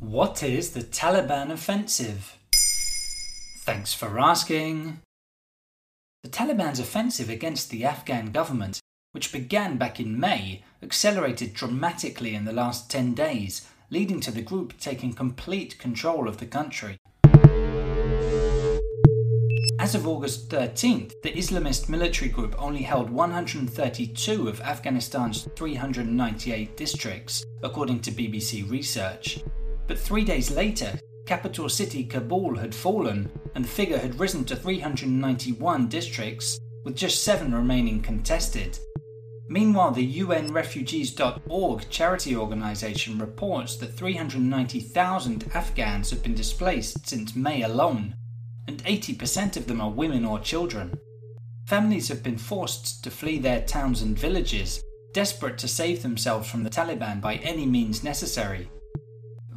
What is the Taliban offensive? Thanks for asking. The Taliban's offensive against the Afghan government, which began back in May, accelerated dramatically in the last 10 days, leading to the group taking complete control of the country. As of August 13th, the Islamist military group only held 132 of Afghanistan's 398 districts, according to BBC research. But three days later, capital city Kabul had fallen, and the figure had risen to 391 districts, with just seven remaining contested. Meanwhile, the UNRefugees.org charity organisation reports that 390,000 Afghans have been displaced since May alone, and 80% of them are women or children. Families have been forced to flee their towns and villages, desperate to save themselves from the Taliban by any means necessary.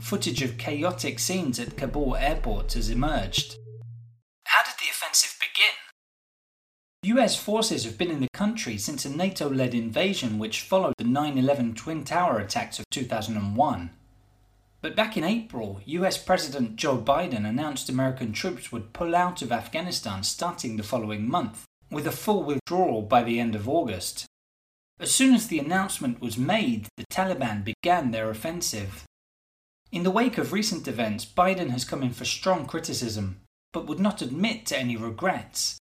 Footage of chaotic scenes at Kabul airport has emerged. How did the offensive begin? US forces have been in the country since a NATO led invasion which followed the 9 11 Twin Tower attacks of 2001. But back in April, US President Joe Biden announced American troops would pull out of Afghanistan starting the following month, with a full withdrawal by the end of August. As soon as the announcement was made, the Taliban began their offensive. In the wake of recent events, Biden has come in for strong criticism, but would not admit to any regrets.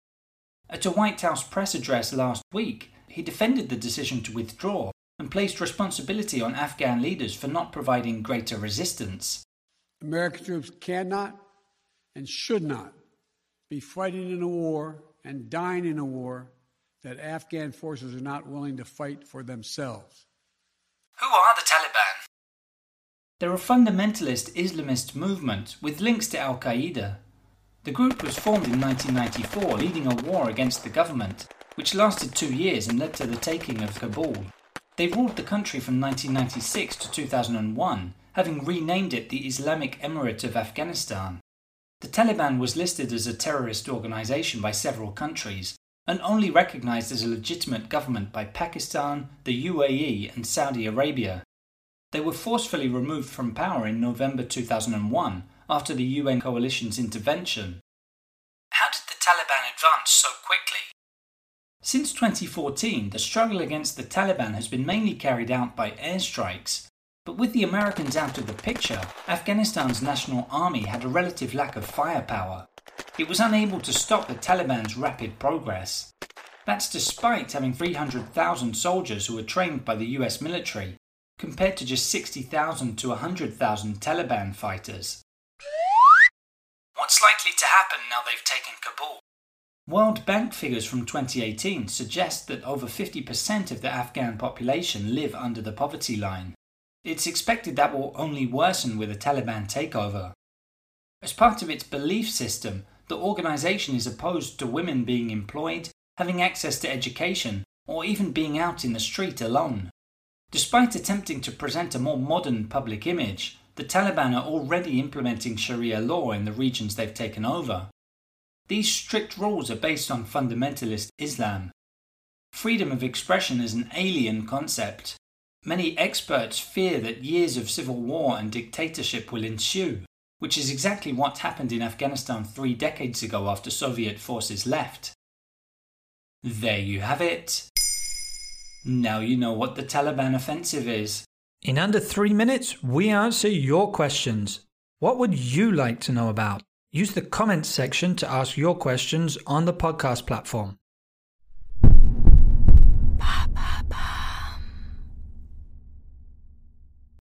At a White House press address last week, he defended the decision to withdraw and placed responsibility on Afghan leaders for not providing greater resistance. American troops cannot and should not be fighting in a war and dying in a war that Afghan forces are not willing to fight for themselves. Who are the Taliban? They're a fundamentalist Islamist movement with links to Al Qaeda. The group was formed in 1994, leading a war against the government, which lasted two years and led to the taking of Kabul. They ruled the country from 1996 to 2001, having renamed it the Islamic Emirate of Afghanistan. The Taliban was listed as a terrorist organization by several countries and only recognized as a legitimate government by Pakistan, the UAE, and Saudi Arabia. They were forcefully removed from power in November 2001 after the UN coalition's intervention. How did the Taliban advance so quickly? Since 2014, the struggle against the Taliban has been mainly carried out by airstrikes. But with the Americans out of the picture, Afghanistan's national army had a relative lack of firepower. It was unable to stop the Taliban's rapid progress. That's despite having 300,000 soldiers who were trained by the US military, compared to just 60,000 to 100,000 Taliban fighters. What's likely to happen now they've taken Kabul? World Bank figures from 2018 suggest that over 50% of the Afghan population live under the poverty line. It's expected that will only worsen with a Taliban takeover. As part of its belief system, the organization is opposed to women being employed, having access to education, or even being out in the street alone. Despite attempting to present a more modern public image, the Taliban are already implementing Sharia law in the regions they've taken over. These strict rules are based on fundamentalist Islam. Freedom of expression is an alien concept. Many experts fear that years of civil war and dictatorship will ensue, which is exactly what happened in Afghanistan three decades ago after Soviet forces left. There you have it. Now you know what the Taliban offensive is. In under three minutes, we answer your questions. What would you like to know about? Use the comments section to ask your questions on the podcast platform.